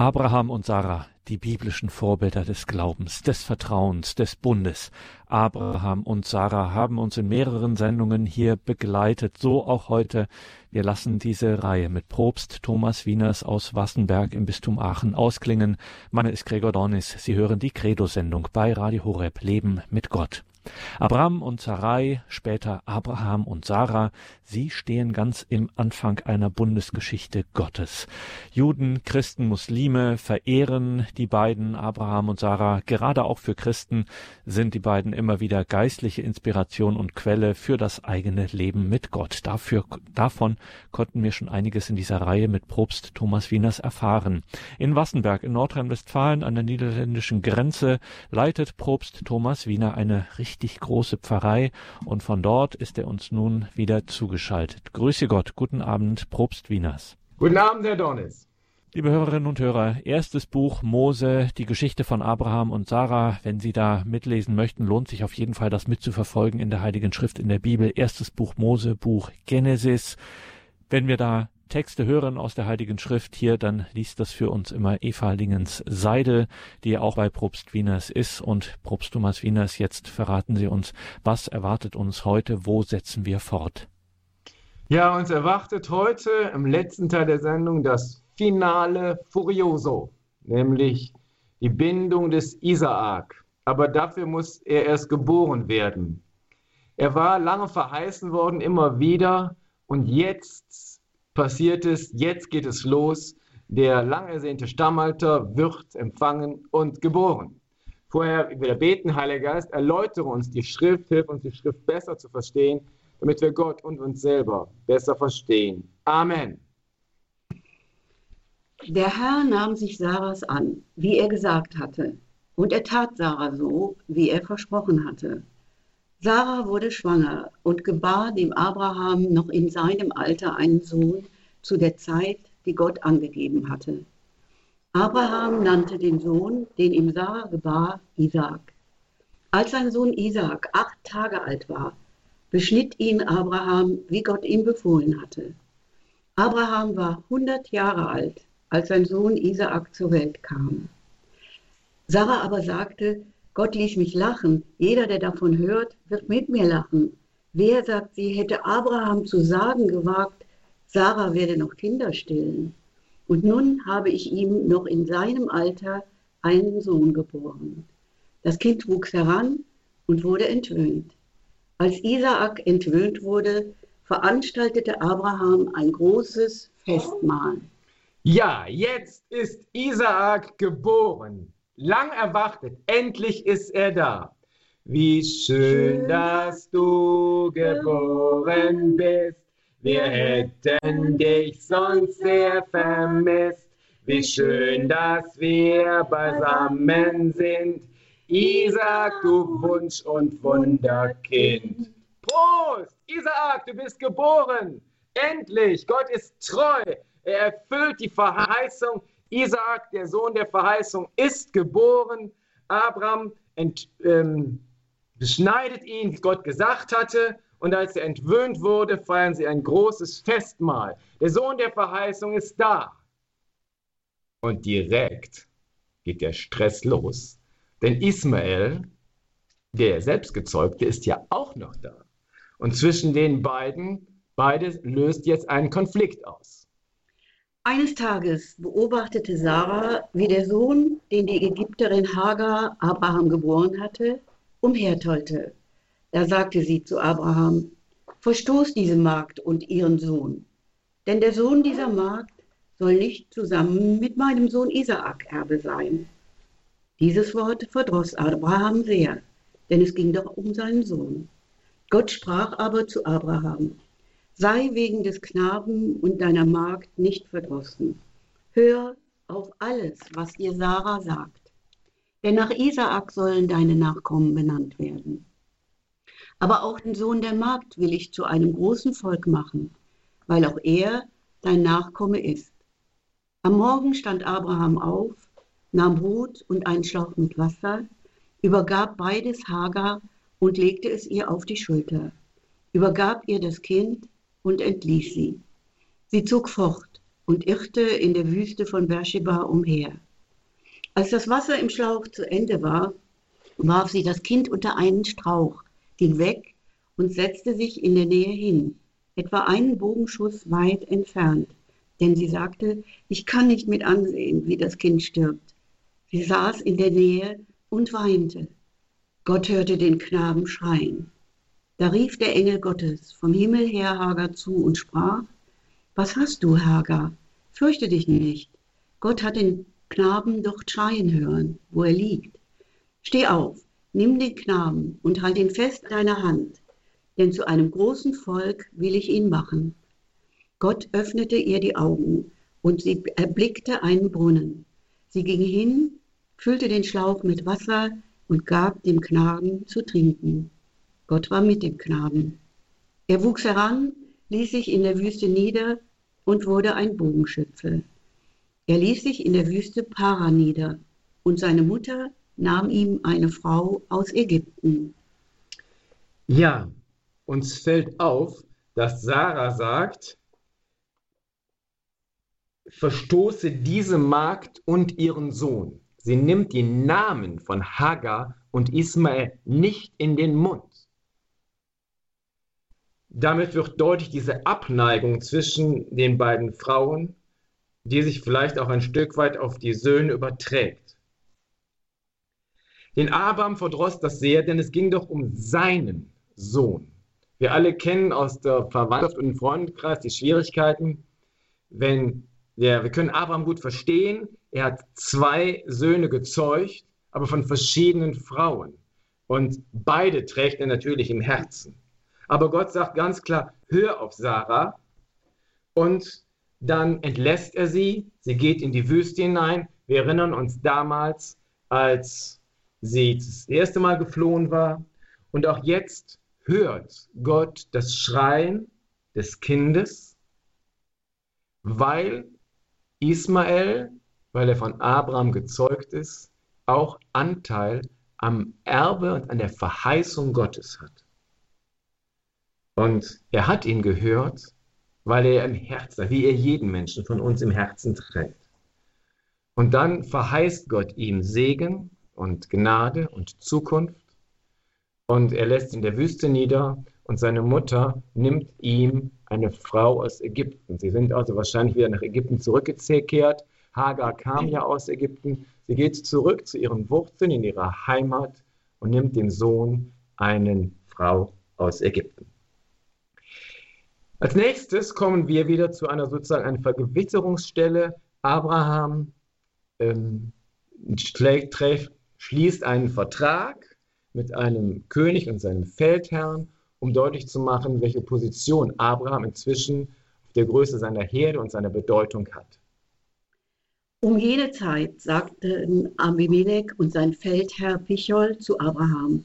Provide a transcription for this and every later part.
Abraham und Sarah, die biblischen Vorbilder des Glaubens, des Vertrauens, des Bundes. Abraham und Sarah haben uns in mehreren Sendungen hier begleitet, so auch heute. Wir lassen diese Reihe mit Propst Thomas Wieners aus Wassenberg im Bistum Aachen ausklingen. Mein Name ist Gregor Dornis. Sie hören die Credo-Sendung bei Radio Horeb Leben mit Gott. Abraham und Sarai, später Abraham und Sarah, sie stehen ganz im Anfang einer Bundesgeschichte Gottes. Juden, Christen, Muslime verehren die beiden, Abraham und Sarah. Gerade auch für Christen sind die beiden immer wieder geistliche Inspiration und Quelle für das eigene Leben mit Gott. Dafür, davon konnten wir schon einiges in dieser Reihe mit Propst Thomas Wieners erfahren. In Wassenberg in Nordrhein-Westfalen an der niederländischen Grenze leitet Propst Thomas Wiener eine richtig richtig große Pfarrei und von dort ist er uns nun wieder zugeschaltet. Grüße Gott, guten Abend, Probst Wieners. Guten Abend, Herr Dornis. Liebe Hörerinnen und Hörer, erstes Buch Mose, die Geschichte von Abraham und Sarah. Wenn Sie da mitlesen möchten, lohnt sich auf jeden Fall, das mitzuverfolgen in der Heiligen Schrift in der Bibel. Erstes Buch Mose, Buch Genesis. Wenn wir da Texte hören aus der Heiligen Schrift hier, dann liest das für uns immer Eva Lingens Seidel, die auch bei Propst Wieners ist. Und Propst Thomas Wieners, jetzt verraten Sie uns, was erwartet uns heute, wo setzen wir fort? Ja, uns erwartet heute im letzten Teil der Sendung das Finale Furioso, nämlich die Bindung des Isaak. Aber dafür muss er erst geboren werden. Er war lange verheißen worden, immer wieder, und jetzt passiert es, jetzt geht es los. Der lang ersehnte Stammalter wird empfangen und geboren. Vorher wieder beten, Heiliger Geist, erläutere uns die Schrift, hilf uns die Schrift besser zu verstehen, damit wir Gott und uns selber besser verstehen. Amen. Der Herr nahm sich Sarahs an, wie er gesagt hatte, und er tat Sarah so, wie er versprochen hatte. Sarah wurde schwanger und gebar dem Abraham noch in seinem Alter einen Sohn zu der Zeit, die Gott angegeben hatte. Abraham nannte den Sohn, den ihm Sarah gebar, Isaak. Als sein Sohn Isaak acht Tage alt war, beschnitt ihn Abraham, wie Gott ihm befohlen hatte. Abraham war 100 Jahre alt, als sein Sohn Isaak zur Welt kam. Sarah aber sagte, Gott ließ mich lachen. Jeder, der davon hört, wird mit mir lachen. Wer, sagt sie, hätte Abraham zu sagen gewagt, Sarah werde noch Kinder stillen. Und nun habe ich ihm noch in seinem Alter einen Sohn geboren. Das Kind wuchs heran und wurde entwöhnt. Als Isaak entwöhnt wurde, veranstaltete Abraham ein großes Festmahl. Ja, jetzt ist Isaak geboren lang erwartet, endlich ist er da. Wie schön, dass du geboren bist. Wir hätten dich sonst sehr vermisst. Wie schön, dass wir beisammen sind. Isaac, du Wunsch- und Wunderkind. Prost! Isaac, du bist geboren. Endlich! Gott ist treu. Er erfüllt die Verheißung, Isaak, der Sohn der Verheißung, ist geboren. Abraham ent, ähm, beschneidet ihn, wie Gott gesagt hatte. Und als er entwöhnt wurde, feiern sie ein großes Festmahl. Der Sohn der Verheißung ist da. Und direkt geht der Stress los. Denn Ismael, der Selbstgezeugte, ist ja auch noch da. Und zwischen den beiden, beides löst jetzt einen Konflikt aus. Eines Tages beobachtete Sarah, wie der Sohn, den die Ägypterin Hagar Abraham geboren hatte, umhertollte. Da sagte sie zu Abraham, Verstoß diese Magd und ihren Sohn, denn der Sohn dieser Magd soll nicht zusammen mit meinem Sohn Isaak Erbe sein. Dieses Wort verdross Abraham sehr, denn es ging doch um seinen Sohn. Gott sprach aber zu Abraham, Sei wegen des Knaben und deiner Magd nicht verdrossen. Hör auf alles, was dir Sarah sagt. Denn nach Isaak sollen deine Nachkommen benannt werden. Aber auch den Sohn der Magd will ich zu einem großen Volk machen, weil auch er dein Nachkomme ist. Am Morgen stand Abraham auf, nahm Brot und einen Schlauch mit Wasser, übergab beides Hagar und legte es ihr auf die Schulter, übergab ihr das Kind und entließ sie. Sie zog fort, und irrte in der Wüste von Beersheba umher. Als das Wasser im Schlauch zu Ende war, warf sie das Kind unter einen Strauch, ging weg und setzte sich in der Nähe hin, etwa einen Bogenschuss weit entfernt, denn sie sagte, ich kann nicht mit ansehen, wie das Kind stirbt. Sie saß in der Nähe und weinte. Gott hörte den Knaben schreien. Da rief der Engel Gottes vom Himmel her Hagar zu und sprach, Was hast du, Hagar? Fürchte dich nicht. Gott hat den Knaben doch schreien hören, wo er liegt. Steh auf, nimm den Knaben und halt ihn fest in deiner Hand, denn zu einem großen Volk will ich ihn machen. Gott öffnete ihr die Augen und sie erblickte einen Brunnen. Sie ging hin, füllte den Schlauch mit Wasser und gab dem Knaben zu trinken. Gott war mit dem Knaben. Er wuchs heran, ließ sich in der Wüste nieder und wurde ein Bogenschütze. Er ließ sich in der Wüste Para nieder und seine Mutter nahm ihm eine Frau aus Ägypten. Ja, uns fällt auf, dass Sarah sagt, verstoße diese Magd und ihren Sohn. Sie nimmt die Namen von Hagar und Ismael nicht in den Mund. Damit wird deutlich diese Abneigung zwischen den beiden Frauen, die sich vielleicht auch ein Stück weit auf die Söhne überträgt. Den Abraham verdross das sehr, denn es ging doch um seinen Sohn. Wir alle kennen aus der Verwandtschaft und dem Freundeskreis die Schwierigkeiten, wenn ja, wir können Abraham gut verstehen. Er hat zwei Söhne gezeugt, aber von verschiedenen Frauen. Und beide trägt er natürlich im Herzen. Aber Gott sagt ganz klar, hör auf Sarah. Und dann entlässt er sie. Sie geht in die Wüste hinein. Wir erinnern uns damals, als sie das erste Mal geflohen war. Und auch jetzt hört Gott das Schreien des Kindes, weil Ismael, weil er von Abraham gezeugt ist, auch Anteil am Erbe und an der Verheißung Gottes hat. Und er hat ihn gehört, weil er im Herzen, wie er jeden Menschen von uns im Herzen trägt. Und dann verheißt Gott ihm Segen und Gnade und Zukunft. Und er lässt in der Wüste nieder und seine Mutter nimmt ihm eine Frau aus Ägypten. Sie sind also wahrscheinlich wieder nach Ägypten zurückgekehrt. Hagar kam ja aus Ägypten. Sie geht zurück zu ihren Wurzeln in ihrer Heimat und nimmt den Sohn einer Frau aus Ägypten. Als nächstes kommen wir wieder zu einer sozusagen einer Vergewitterungsstelle. Abraham ähm, schließt einen Vertrag mit einem König und seinem Feldherrn, um deutlich zu machen, welche Position Abraham inzwischen auf der Größe seiner Herde und seiner Bedeutung hat. Um jene Zeit sagten Abimelech und sein Feldherr Pichol zu Abraham,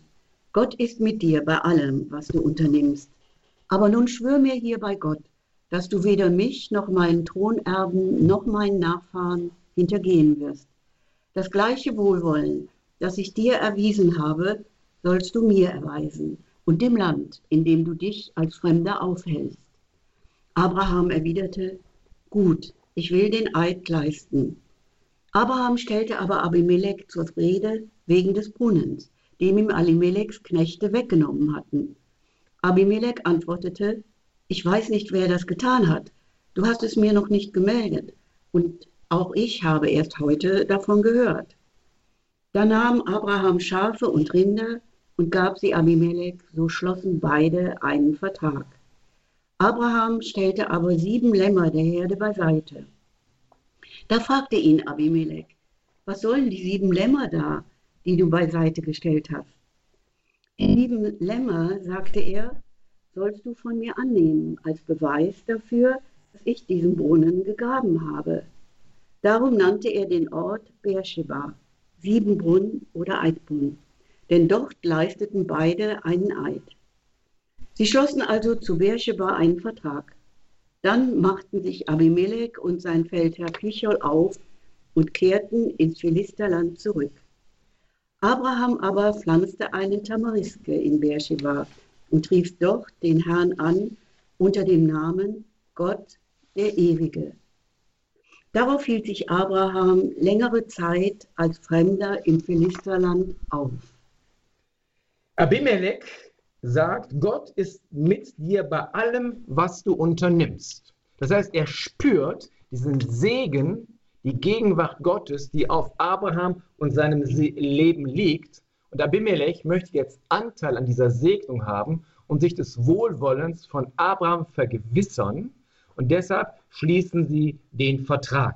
Gott ist mit dir bei allem, was du unternimmst. Aber nun schwör mir hier bei Gott, dass du weder mich noch meinen Thronerben noch meinen Nachfahren hintergehen wirst. Das gleiche Wohlwollen, das ich dir erwiesen habe, sollst du mir erweisen und dem Land, in dem du dich als Fremder aufhältst. Abraham erwiderte, Gut, ich will den Eid leisten. Abraham stellte aber Abimelech zur Rede wegen des Brunnens, dem ihm Abimelechs Knechte weggenommen hatten. Abimelech antwortete, ich weiß nicht, wer das getan hat. Du hast es mir noch nicht gemeldet. Und auch ich habe erst heute davon gehört. Da nahm Abraham Schafe und Rinder und gab sie Abimelech, so schlossen beide einen Vertrag. Abraham stellte aber sieben Lämmer der Herde beiseite. Da fragte ihn Abimelech, was sollen die sieben Lämmer da, die du beiseite gestellt hast? Die sieben Lämmer, sagte er, sollst du von mir annehmen als Beweis dafür, dass ich diesen Brunnen gegraben habe. Darum nannte er den Ort Beersheba, Siebenbrunn oder Eidbrunn, denn dort leisteten beide einen Eid. Sie schlossen also zu Beersheba einen Vertrag. Dann machten sich Abimelech und sein Feldherr Pichol auf und kehrten ins Philisterland zurück. Abraham aber pflanzte einen Tamariske in Beersheba und rief dort den Herrn an unter dem Namen Gott der Ewige. Darauf hielt sich Abraham längere Zeit als Fremder im Philisterland auf. Abimelech sagt, Gott ist mit dir bei allem, was du unternimmst. Das heißt, er spürt diesen Segen, die Gegenwart Gottes, die auf Abraham und seinem Leben liegt. Und Abimelech möchte jetzt Anteil an dieser Segnung haben und sich des Wohlwollens von Abraham vergewissern. Und deshalb schließen sie den Vertrag.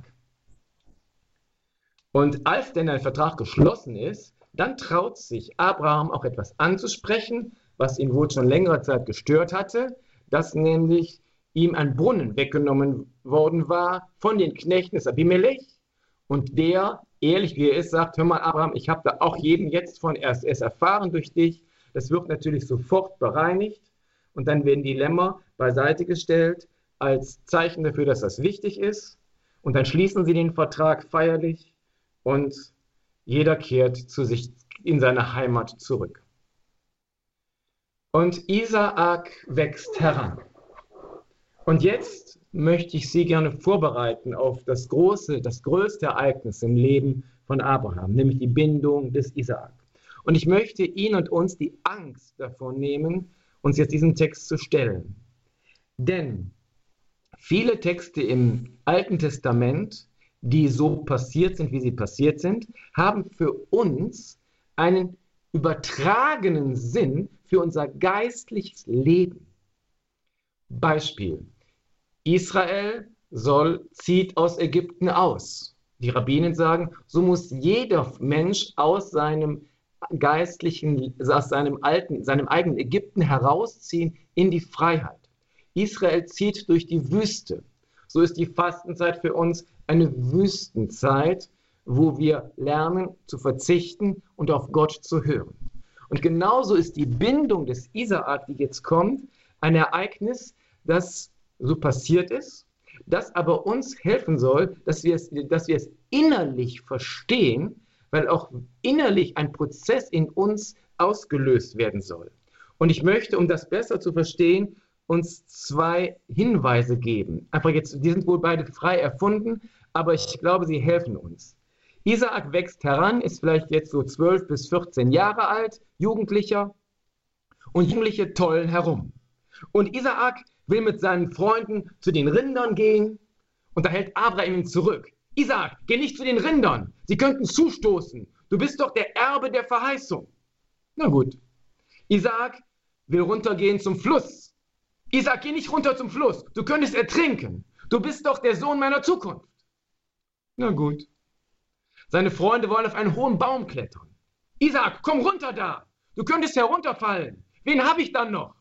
Und als denn ein Vertrag geschlossen ist, dann traut sich Abraham auch etwas anzusprechen, was ihn wohl schon längere Zeit gestört hatte, dass nämlich ihm ein Brunnen weggenommen worden war von den Knechten des Abimelech. Und der, ehrlich wie er ist, sagt, hör mal Abraham, ich habe da auch jeden jetzt von erst, erst erfahren durch dich, das wird natürlich sofort bereinigt. Und dann werden die Lämmer beiseite gestellt als Zeichen dafür, dass das wichtig ist und dann schließen sie den Vertrag feierlich und jeder kehrt zu sich in seine Heimat zurück. Und Isaak wächst heran. Und jetzt möchte ich Sie gerne vorbereiten auf das große, das größte Ereignis im Leben von Abraham, nämlich die Bindung des Isaak. Und ich möchte Ihnen und uns die Angst davon nehmen, uns jetzt diesem Text zu stellen. Denn viele Texte im Alten Testament, die so passiert sind, wie sie passiert sind, haben für uns einen übertragenen Sinn für unser geistliches Leben. Beispiel. Israel soll, zieht aus Ägypten aus. Die Rabbinen sagen, so muss jeder Mensch aus seinem geistlichen, aus seinem alten, seinem eigenen Ägypten herausziehen in die Freiheit. Israel zieht durch die Wüste. So ist die Fastenzeit für uns eine Wüstenzeit, wo wir lernen zu verzichten und auf Gott zu hören. Und genauso ist die Bindung des Isaak, die jetzt kommt, ein Ereignis, das so passiert ist, das aber uns helfen soll, dass wir es, dass wir es innerlich verstehen, weil auch innerlich ein Prozess in uns ausgelöst werden soll. Und ich möchte, um das besser zu verstehen, uns zwei Hinweise geben. Einfach jetzt, die sind wohl beide frei erfunden, aber ich glaube, sie helfen uns. Isaak wächst heran, ist vielleicht jetzt so 12 bis 14 Jahre alt, Jugendlicher, und Jugendliche tollen herum. Und Isaak will mit seinen Freunden zu den Rindern gehen und da hält Abraham ihn zurück. Isaac, geh nicht zu den Rindern. Sie könnten zustoßen. Du bist doch der Erbe der Verheißung. Na gut. Isaac will runtergehen zum Fluss. Isaac, geh nicht runter zum Fluss. Du könntest ertrinken. Du bist doch der Sohn meiner Zukunft. Na gut. Seine Freunde wollen auf einen hohen Baum klettern. Isaac, komm runter da. Du könntest herunterfallen. Wen habe ich dann noch?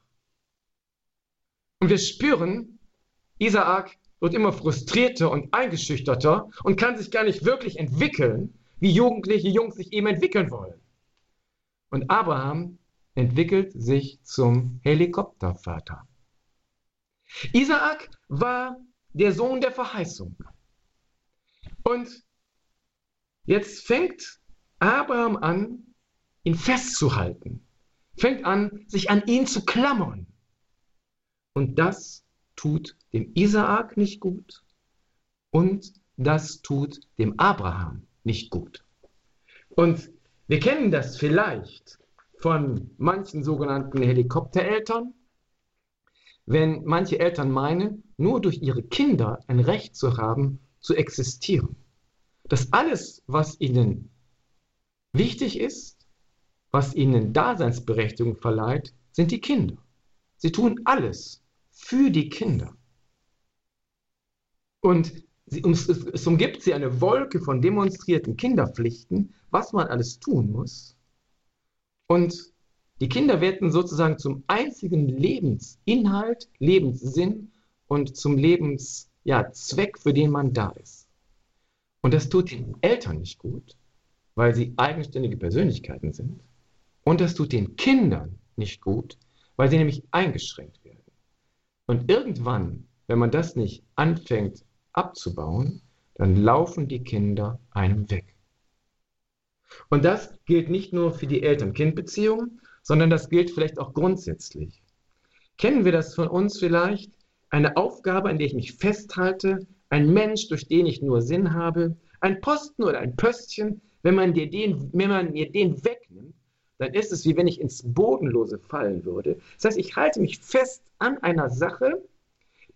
Und wir spüren, Isaak wird immer frustrierter und eingeschüchterter und kann sich gar nicht wirklich entwickeln, wie jugendliche Jungs sich eben entwickeln wollen. Und Abraham entwickelt sich zum Helikoptervater. Isaak war der Sohn der Verheißung. Und jetzt fängt Abraham an, ihn festzuhalten, fängt an, sich an ihn zu klammern. Und das tut dem Isaak nicht gut und das tut dem Abraham nicht gut. Und wir kennen das vielleicht von manchen sogenannten Helikoptereltern, wenn manche Eltern meinen, nur durch ihre Kinder ein Recht zu haben, zu existieren. Dass alles, was ihnen wichtig ist, was ihnen Daseinsberechtigung verleiht, sind die Kinder. Sie tun alles, für die Kinder. Und sie, es, es umgibt sie eine Wolke von demonstrierten Kinderpflichten, was man alles tun muss. Und die Kinder werden sozusagen zum einzigen Lebensinhalt, Lebenssinn und zum Lebenszweck, ja, für den man da ist. Und das tut den Eltern nicht gut, weil sie eigenständige Persönlichkeiten sind. Und das tut den Kindern nicht gut, weil sie nämlich eingeschränkt werden. Und irgendwann, wenn man das nicht anfängt abzubauen, dann laufen die Kinder einem weg. Und das gilt nicht nur für die Eltern-Kind-Beziehung, sondern das gilt vielleicht auch grundsätzlich. Kennen wir das von uns vielleicht? Eine Aufgabe, an der ich mich festhalte, ein Mensch, durch den ich nur Sinn habe, ein Posten oder ein Pöstchen, wenn man, dir den, wenn man mir den wegnimmt, dann ist es wie wenn ich ins Bodenlose fallen würde. Das heißt, ich halte mich fest an einer Sache,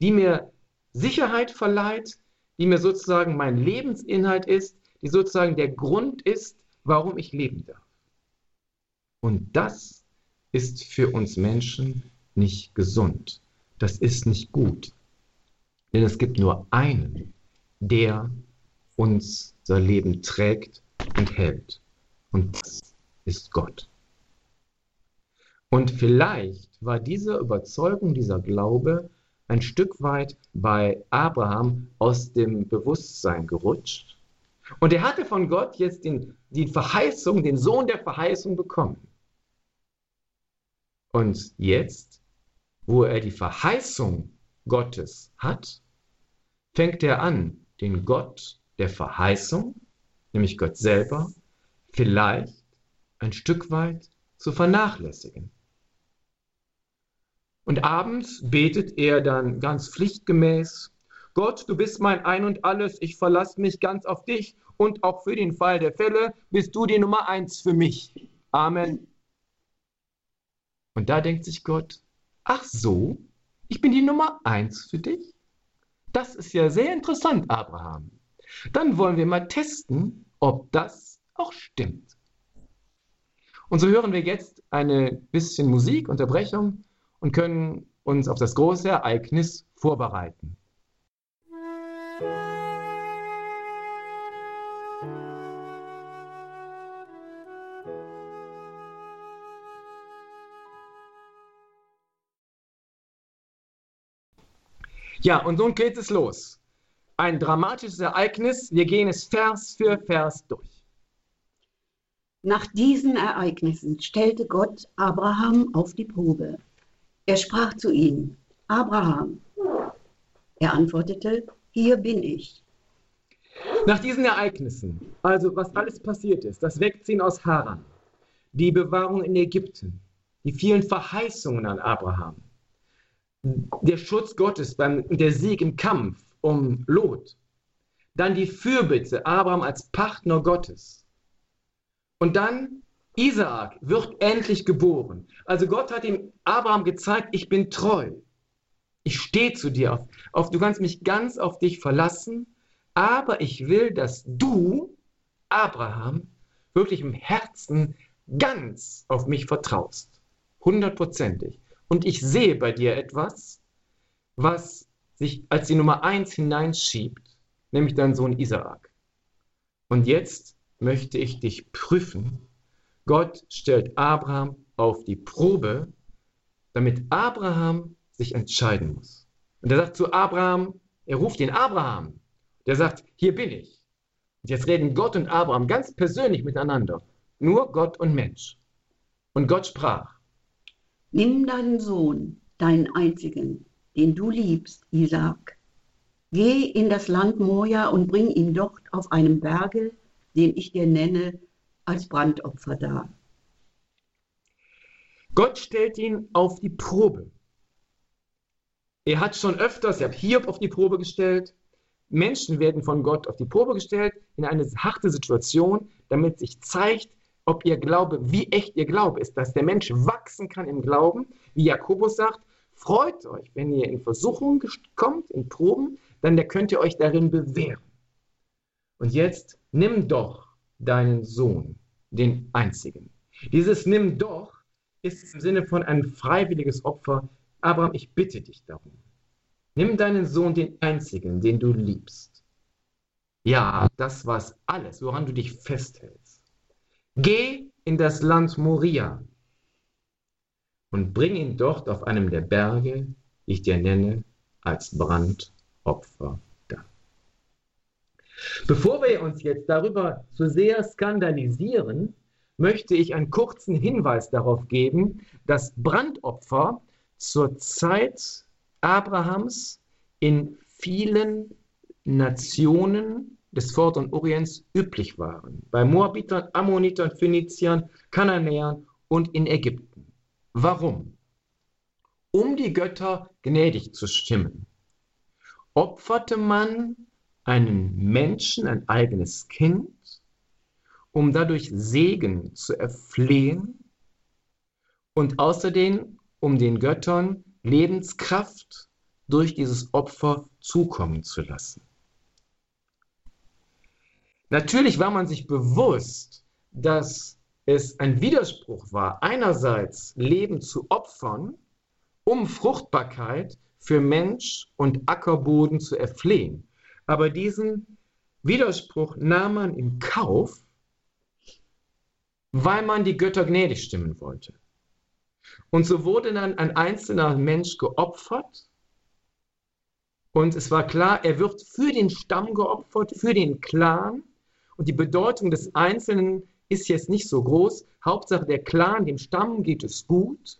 die mir Sicherheit verleiht, die mir sozusagen mein Lebensinhalt ist, die sozusagen der Grund ist, warum ich leben darf. Und das ist für uns Menschen nicht gesund. Das ist nicht gut. Denn es gibt nur einen, der unser Leben trägt und hält. Und das ist Gott. Und vielleicht war diese Überzeugung, dieser Glaube ein Stück weit bei Abraham aus dem Bewusstsein gerutscht. Und er hatte von Gott jetzt den, die Verheißung, den Sohn der Verheißung bekommen. Und jetzt, wo er die Verheißung Gottes hat, fängt er an, den Gott der Verheißung, nämlich Gott selber, vielleicht ein Stück weit zu vernachlässigen. Und abends betet er dann ganz pflichtgemäß, Gott, du bist mein Ein und alles, ich verlasse mich ganz auf dich und auch für den Fall der Fälle bist du die Nummer eins für mich. Amen. Und da denkt sich Gott, ach so, ich bin die Nummer eins für dich? Das ist ja sehr interessant, Abraham. Dann wollen wir mal testen, ob das auch stimmt. Und so hören wir jetzt eine bisschen Musikunterbrechung und können uns auf das große Ereignis vorbereiten. Ja, und nun geht es los. Ein dramatisches Ereignis. Wir gehen es Vers für Vers durch. Nach diesen Ereignissen stellte Gott Abraham auf die Probe. Er sprach zu ihm, Abraham. Er antwortete, hier bin ich. Nach diesen Ereignissen, also was alles passiert ist, das Wegziehen aus Haran, die Bewahrung in Ägypten, die vielen Verheißungen an Abraham, der Schutz Gottes beim der Sieg im Kampf um Lot, dann die Fürbitte Abraham als Partner Gottes und dann Isaak wird endlich geboren. Also Gott hat ihm Abraham gezeigt, ich bin treu. Ich stehe zu dir auf, auf. Du kannst mich ganz auf dich verlassen, aber ich will, dass du, Abraham, wirklich im Herzen ganz auf mich vertraust. Hundertprozentig. Und ich sehe bei dir etwas, was sich als die Nummer eins hineinschiebt, nämlich dein Sohn Isaak. Und jetzt möchte ich dich prüfen, Gott stellt Abraham auf die Probe, damit Abraham sich entscheiden muss. Und er sagt zu Abraham, er ruft ihn Abraham. Der sagt, hier bin ich. Und jetzt reden Gott und Abraham ganz persönlich miteinander. Nur Gott und Mensch. Und Gott sprach. Nimm deinen Sohn, deinen einzigen, den du liebst, Isaac. Geh in das Land Moria und bring ihn dort auf einem Berge, den ich dir nenne, als Brandopfer dar. Gott stellt ihn auf die Probe. Er hat schon öfters, er hat Hiob auf die Probe gestellt. Menschen werden von Gott auf die Probe gestellt in eine harte Situation, damit sich zeigt, ob ihr Glaube, wie echt ihr Glaube ist, dass der Mensch wachsen kann im Glauben, wie Jakobus sagt, freut euch, wenn ihr in Versuchungen kommt, in Proben, dann könnt ihr euch darin bewähren. Und jetzt nimm doch deinen Sohn, den einzigen. Dieses Nimm doch ist im Sinne von ein freiwilliges Opfer. Abraham, ich bitte dich darum. Nimm deinen Sohn, den einzigen, den du liebst. Ja, das war's alles, woran du dich festhältst. Geh in das Land Moria und bring ihn dort auf einem der Berge, die ich dir nenne, als Brandopfer Bevor wir uns jetzt darüber zu sehr skandalisieren, möchte ich einen kurzen Hinweis darauf geben, dass Brandopfer zur Zeit Abrahams in vielen Nationen des Vorderen Orients üblich waren. Bei Moabitern, Ammonitern, Phöniziern, Kananäern und in Ägypten. Warum? Um die Götter gnädig zu stimmen, opferte man einen Menschen, ein eigenes Kind, um dadurch Segen zu erflehen und außerdem um den Göttern Lebenskraft durch dieses Opfer zukommen zu lassen. Natürlich war man sich bewusst, dass es ein Widerspruch war, einerseits Leben zu opfern, um Fruchtbarkeit für Mensch und Ackerboden zu erflehen. Aber diesen Widerspruch nahm man in Kauf, weil man die Götter gnädig stimmen wollte. Und so wurde dann ein einzelner Mensch geopfert. Und es war klar, er wird für den Stamm geopfert, für den Clan. Und die Bedeutung des Einzelnen ist jetzt nicht so groß. Hauptsache der Clan, dem Stamm geht es gut.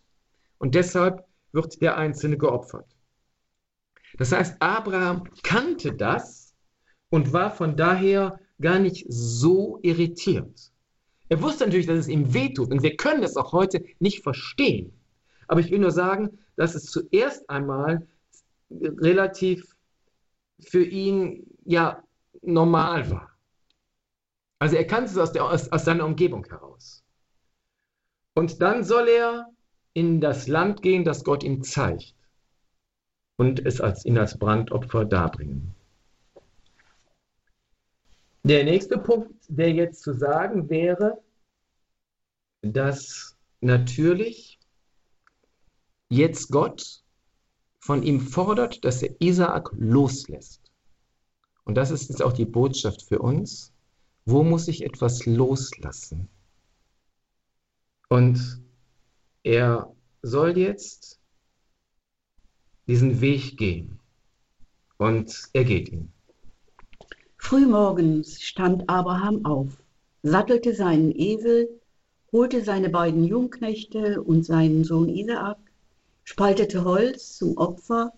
Und deshalb wird der Einzelne geopfert. Das heißt, Abraham kannte das und war von daher gar nicht so irritiert. Er wusste natürlich, dass es ihm wehtut und wir können das auch heute nicht verstehen. Aber ich will nur sagen, dass es zuerst einmal relativ für ihn ja normal war. Also er kannte es aus, der, aus, aus seiner Umgebung heraus. Und dann soll er in das Land gehen, das Gott ihm zeigt und es als, ihn als Brandopfer darbringen. Der nächste Punkt, der jetzt zu sagen wäre, dass natürlich jetzt Gott von ihm fordert, dass er Isaak loslässt. Und das ist jetzt auch die Botschaft für uns. Wo muss ich etwas loslassen? Und er soll jetzt diesen Weg gehen. Und er geht ihn. Frühmorgens stand Abraham auf, sattelte seinen Esel, holte seine beiden Jungknechte und seinen Sohn Isaak, spaltete Holz zum Opfer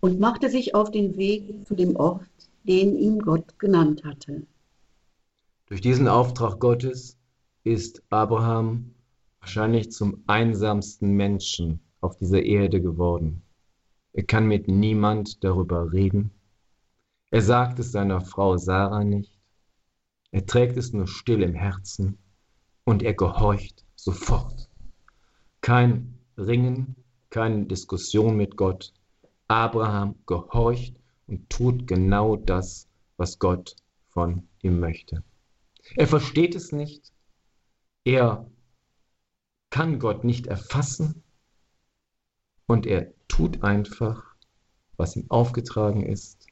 und machte sich auf den Weg zu dem Ort, den ihm Gott genannt hatte. Durch diesen Auftrag Gottes ist Abraham wahrscheinlich zum einsamsten Menschen auf dieser Erde geworden. Er kann mit niemand darüber reden. Er sagt es seiner Frau Sarah nicht. Er trägt es nur still im Herzen und er gehorcht sofort. Kein Ringen, keine Diskussion mit Gott. Abraham gehorcht und tut genau das, was Gott von ihm möchte. Er versteht es nicht. Er kann Gott nicht erfassen. Und er tut einfach, was ihm aufgetragen ist,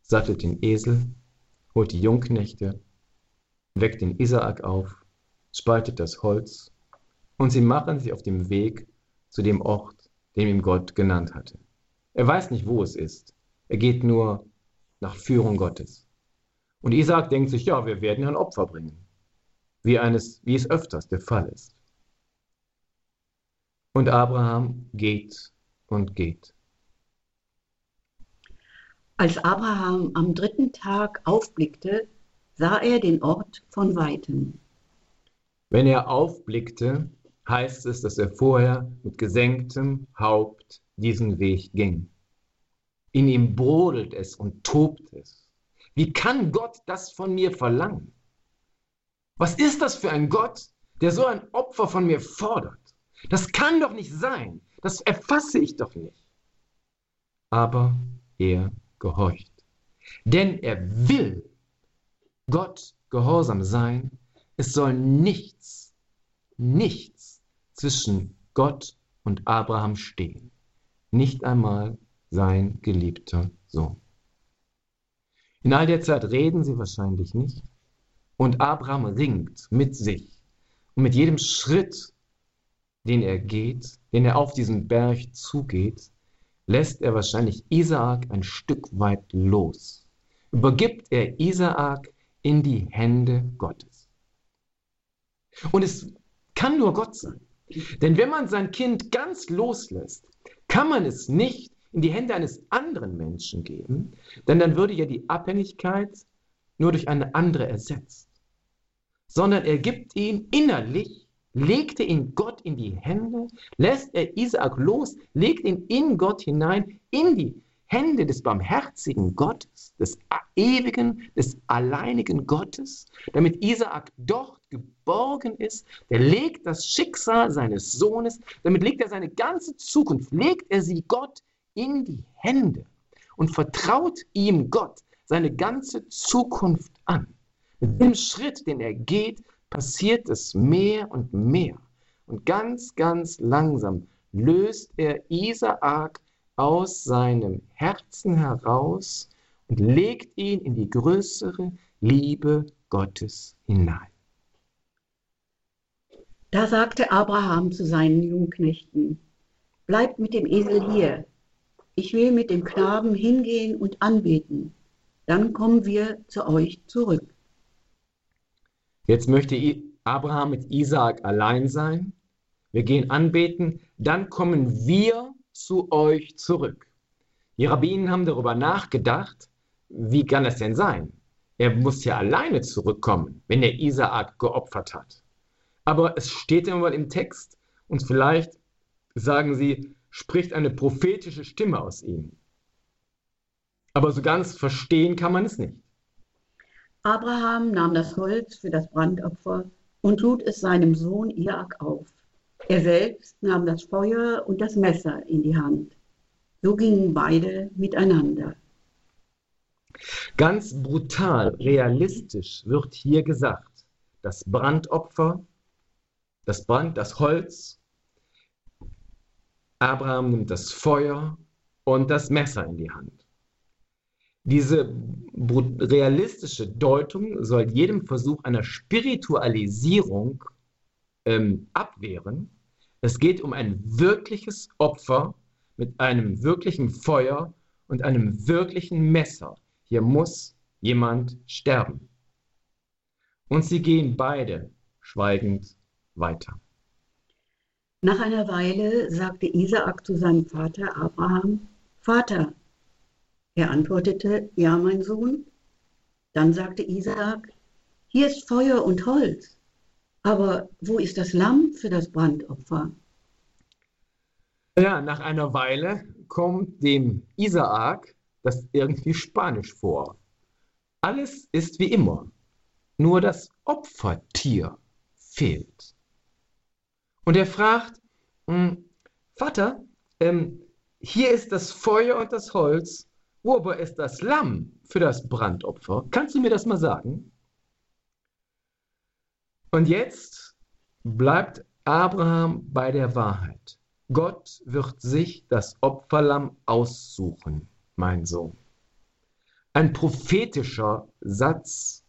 sattelt den Esel, holt die Jungknechte, weckt den Isaak auf, spaltet das Holz und sie machen sich auf dem Weg zu dem Ort, den ihm Gott genannt hatte. Er weiß nicht, wo es ist. Er geht nur nach Führung Gottes. Und Isaac denkt sich, ja, wir werden ein Opfer bringen, wie, eines, wie es öfters der Fall ist. Und Abraham geht und geht. Als Abraham am dritten Tag aufblickte, sah er den Ort von weitem. Wenn er aufblickte, heißt es, dass er vorher mit gesenktem Haupt diesen Weg ging. In ihm brodelt es und tobt es. Wie kann Gott das von mir verlangen? Was ist das für ein Gott, der so ein Opfer von mir fordert? Das kann doch nicht sein. Das erfasse ich doch nicht. Aber er gehorcht. Denn er will Gott gehorsam sein. Es soll nichts, nichts zwischen Gott und Abraham stehen. Nicht einmal sein geliebter Sohn. In all der Zeit reden sie wahrscheinlich nicht. Und Abraham ringt mit sich. Und mit jedem Schritt, den er geht, den er auf diesen Berg zugeht, lässt er wahrscheinlich Isaak ein Stück weit los. Übergibt er Isaak in die Hände Gottes. Und es kann nur Gott sein. Denn wenn man sein Kind ganz loslässt, kann man es nicht in die Hände eines anderen Menschen geben, denn dann würde ja die Abhängigkeit nur durch eine andere ersetzt. Sondern er gibt ihn innerlich, legt er ihn Gott in die Hände, lässt er Isaak los, legt ihn in Gott hinein, in die Hände des barmherzigen Gottes, des ewigen, des alleinigen Gottes, damit Isaak dort geborgen ist. Der legt das Schicksal seines Sohnes, damit legt er seine ganze Zukunft, legt er sie Gott in die Hände und vertraut ihm Gott seine ganze Zukunft an. Mit dem Schritt, den er geht, passiert es mehr und mehr. Und ganz, ganz langsam löst er Isaak aus seinem Herzen heraus und legt ihn in die größere Liebe Gottes hinein. Da sagte Abraham zu seinen Jungknechten, bleibt mit dem Esel hier, ich will mit dem Knaben hingehen und anbeten, dann kommen wir zu euch zurück. Jetzt möchte Abraham mit Isaak allein sein. Wir gehen anbeten, dann kommen wir zu euch zurück. Die Rabbinen haben darüber nachgedacht, wie kann es denn sein? Er muss ja alleine zurückkommen, wenn er Isaak geopfert hat. Aber es steht immer im Text und vielleicht sagen sie, spricht eine prophetische Stimme aus ihm. Aber so ganz verstehen kann man es nicht. Abraham nahm das Holz für das Brandopfer und lud es seinem Sohn Isaak auf. Er selbst nahm das Feuer und das Messer in die Hand. So gingen beide miteinander. Ganz brutal, realistisch wird hier gesagt, das Brandopfer, das Brand, das Holz, Abraham nimmt das Feuer und das Messer in die Hand. Diese realistische Deutung soll jedem Versuch einer Spiritualisierung ähm, abwehren. Es geht um ein wirkliches Opfer mit einem wirklichen Feuer und einem wirklichen Messer. Hier muss jemand sterben. Und sie gehen beide schweigend weiter. Nach einer Weile sagte Isaak zu seinem Vater Abraham, Vater. Er antwortete, ja, mein Sohn. Dann sagte Isaak, hier ist Feuer und Holz, aber wo ist das Lamm für das Brandopfer? Ja, nach einer Weile kommt dem Isaak das irgendwie Spanisch vor. Alles ist wie immer, nur das Opfertier fehlt. Und er fragt, hm, Vater, ähm, hier ist das Feuer und das Holz, wo aber ist das Lamm für das Brandopfer? Kannst du mir das mal sagen? Und jetzt bleibt Abraham bei der Wahrheit. Gott wird sich das Opferlamm aussuchen, mein Sohn. Ein prophetischer Satz.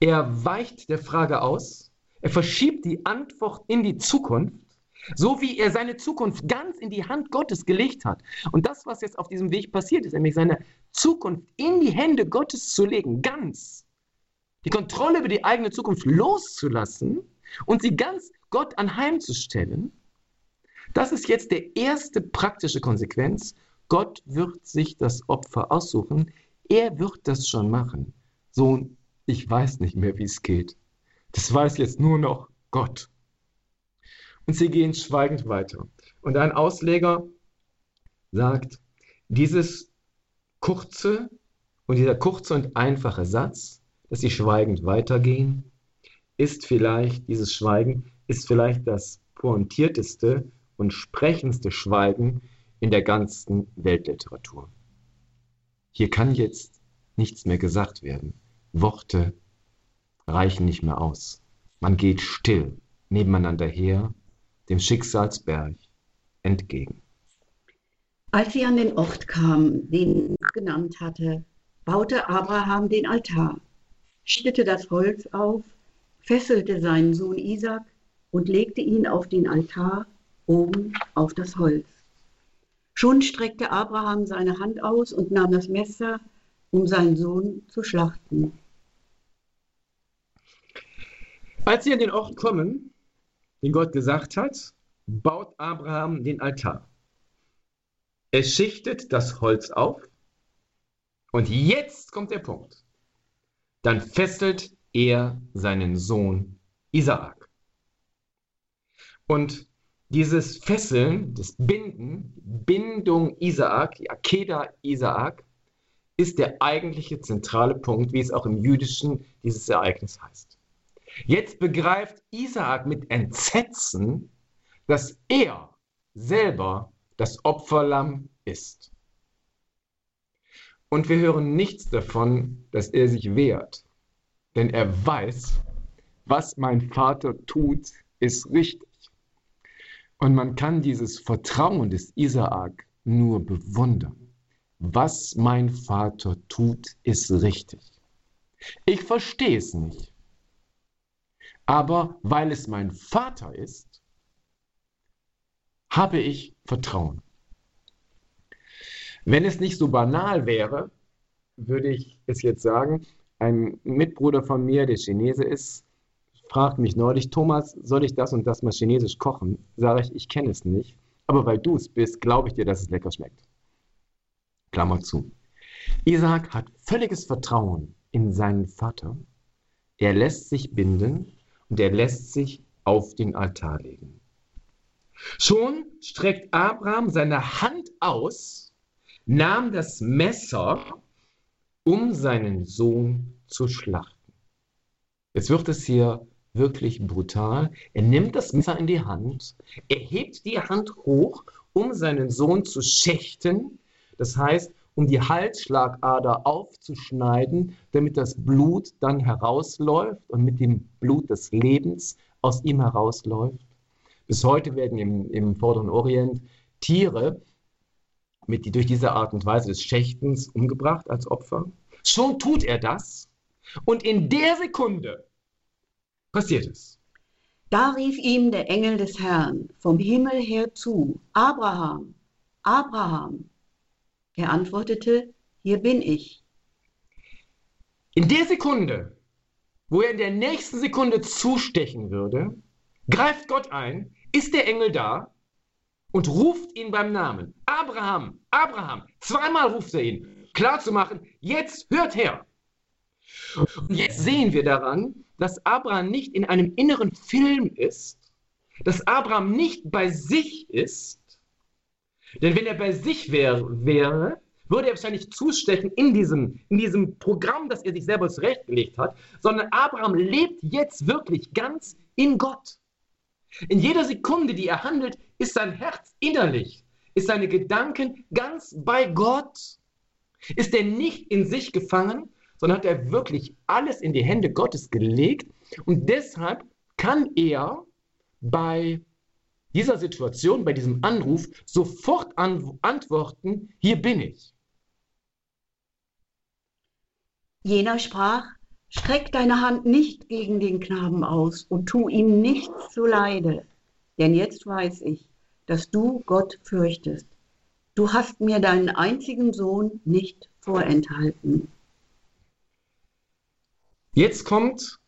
Er weicht der Frage aus, er verschiebt die Antwort in die Zukunft, so wie er seine Zukunft ganz in die Hand Gottes gelegt hat. Und das, was jetzt auf diesem Weg passiert ist, nämlich seine Zukunft in die Hände Gottes zu legen, ganz, die Kontrolle über die eigene Zukunft loszulassen und sie ganz Gott anheimzustellen, das ist jetzt der erste praktische Konsequenz. Gott wird sich das Opfer aussuchen. Er wird das schon machen. Sohn, ich weiß nicht mehr, wie es geht. Das weiß jetzt nur noch Gott. Und sie gehen schweigend weiter. Und ein Ausleger sagt, dieses kurze und dieser kurze und einfache Satz, dass sie schweigend weitergehen, ist vielleicht, dieses Schweigen ist vielleicht das pointierteste und sprechendste Schweigen in der ganzen Weltliteratur. Hier kann jetzt nichts mehr gesagt werden. Worte reichen nicht mehr aus. Man geht still nebeneinander her, dem Schicksalsberg entgegen. Als sie an den Ort kamen, den er genannt hatte, baute Abraham den Altar, schnitte das Holz auf, fesselte seinen Sohn Isaac und legte ihn auf den Altar oben auf das Holz. Schon streckte Abraham seine Hand aus und nahm das Messer, um seinen Sohn zu schlachten. Als sie an den Ort kommen, den Gott gesagt hat, baut Abraham den Altar. Er schichtet das Holz auf und jetzt kommt der Punkt. Dann fesselt er seinen Sohn Isaak. Und dieses Fesseln, das Binden, Bindung Isaak, Akeda Isaak, ist der eigentliche zentrale Punkt, wie es auch im Jüdischen dieses Ereignis heißt. Jetzt begreift Isaak mit Entsetzen, dass er selber das Opferlamm ist. Und wir hören nichts davon, dass er sich wehrt, denn er weiß, was mein Vater tut, ist richtig. Und man kann dieses Vertrauen des Isaak nur bewundern. Was mein Vater tut, ist richtig. Ich verstehe es nicht. Aber weil es mein Vater ist, habe ich Vertrauen. Wenn es nicht so banal wäre, würde ich es jetzt sagen, ein Mitbruder von mir, der Chinese ist, fragt mich neulich, Thomas, soll ich das und das mal chinesisch kochen? Sage ich, ich kenne es nicht. Aber weil du es bist, glaube ich dir, dass es lecker schmeckt. Klammer zu. Isaac hat völliges Vertrauen in seinen Vater. Er lässt sich binden und er lässt sich auf den Altar legen. Schon streckt Abraham seine Hand aus, nahm das Messer, um seinen Sohn zu schlachten. Jetzt wird es hier wirklich brutal. Er nimmt das Messer in die Hand, er hebt die Hand hoch, um seinen Sohn zu schächten, das heißt, um die Halsschlagader aufzuschneiden, damit das Blut dann herausläuft und mit dem Blut des Lebens aus ihm herausläuft. Bis heute werden im, im Vorderen Orient Tiere mit, die durch diese Art und Weise des Schächtens umgebracht als Opfer. Schon tut er das und in der Sekunde passiert es. Da rief ihm der Engel des Herrn vom Himmel her zu, Abraham, Abraham. Er antwortete, hier bin ich. In der Sekunde, wo er in der nächsten Sekunde zustechen würde, greift Gott ein, ist der Engel da und ruft ihn beim Namen. Abraham, Abraham. Zweimal ruft er ihn, klar zu machen, jetzt hört her. Und jetzt sehen wir daran, dass Abraham nicht in einem inneren Film ist, dass Abraham nicht bei sich ist, denn wenn er bei sich wär, wäre, würde er wahrscheinlich zustechen in diesem, in diesem Programm, das er sich selber zurechtgelegt hat, sondern Abraham lebt jetzt wirklich ganz in Gott. In jeder Sekunde, die er handelt, ist sein Herz innerlich, ist seine Gedanken ganz bei Gott. Ist er nicht in sich gefangen, sondern hat er wirklich alles in die Hände Gottes gelegt und deshalb kann er bei dieser Situation, bei diesem Anruf sofort an antworten, hier bin ich. Jener sprach, streck deine Hand nicht gegen den Knaben aus und tu ihm nichts zuleide, denn jetzt weiß ich, dass du Gott fürchtest. Du hast mir deinen einzigen Sohn nicht vorenthalten. Jetzt kommt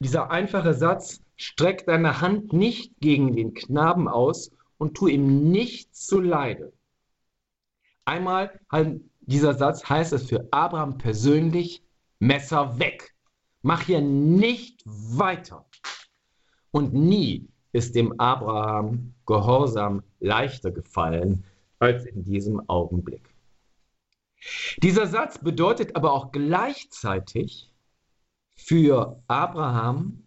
dieser einfache Satz, streck deine Hand nicht gegen den Knaben aus und tu ihm nichts zuleide. Einmal dieser Satz heißt es für Abraham persönlich, Messer weg. Mach hier nicht weiter. Und nie ist dem Abraham Gehorsam leichter gefallen als in diesem Augenblick. Dieser Satz bedeutet aber auch gleichzeitig, für Abraham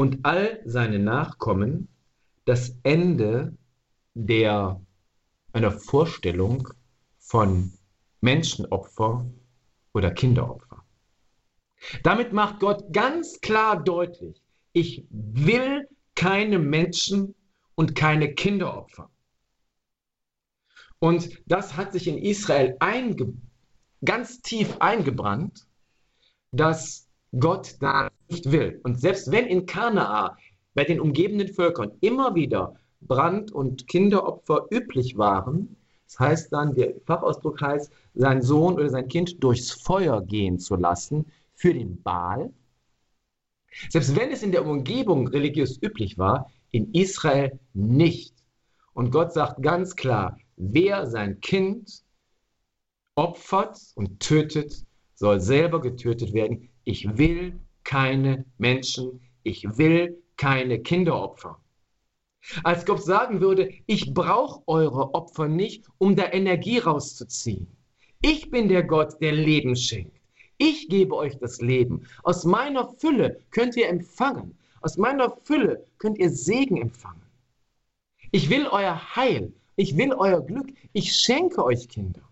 und all seine Nachkommen das Ende der, einer Vorstellung von Menschenopfer oder Kinderopfer. Damit macht Gott ganz klar deutlich, ich will keine Menschen und keine Kinderopfer. Und das hat sich in Israel ganz tief eingebrannt, dass Gott da nicht will. Und selbst wenn in Kanaa bei den umgebenden Völkern immer wieder Brand- und Kinderopfer üblich waren, das heißt dann, der Fachausdruck heißt, sein Sohn oder sein Kind durchs Feuer gehen zu lassen für den Baal. Selbst wenn es in der Umgebung religiös üblich war, in Israel nicht. Und Gott sagt ganz klar, wer sein Kind opfert und tötet, soll selber getötet werden. Ich will keine Menschen, ich will keine Kinderopfer. Als Gott sagen würde, ich brauche eure Opfer nicht, um da Energie rauszuziehen. Ich bin der Gott, der Leben schenkt. Ich gebe euch das Leben. Aus meiner Fülle könnt ihr empfangen. Aus meiner Fülle könnt ihr Segen empfangen. Ich will euer Heil. Ich will euer Glück. Ich schenke euch Kinder.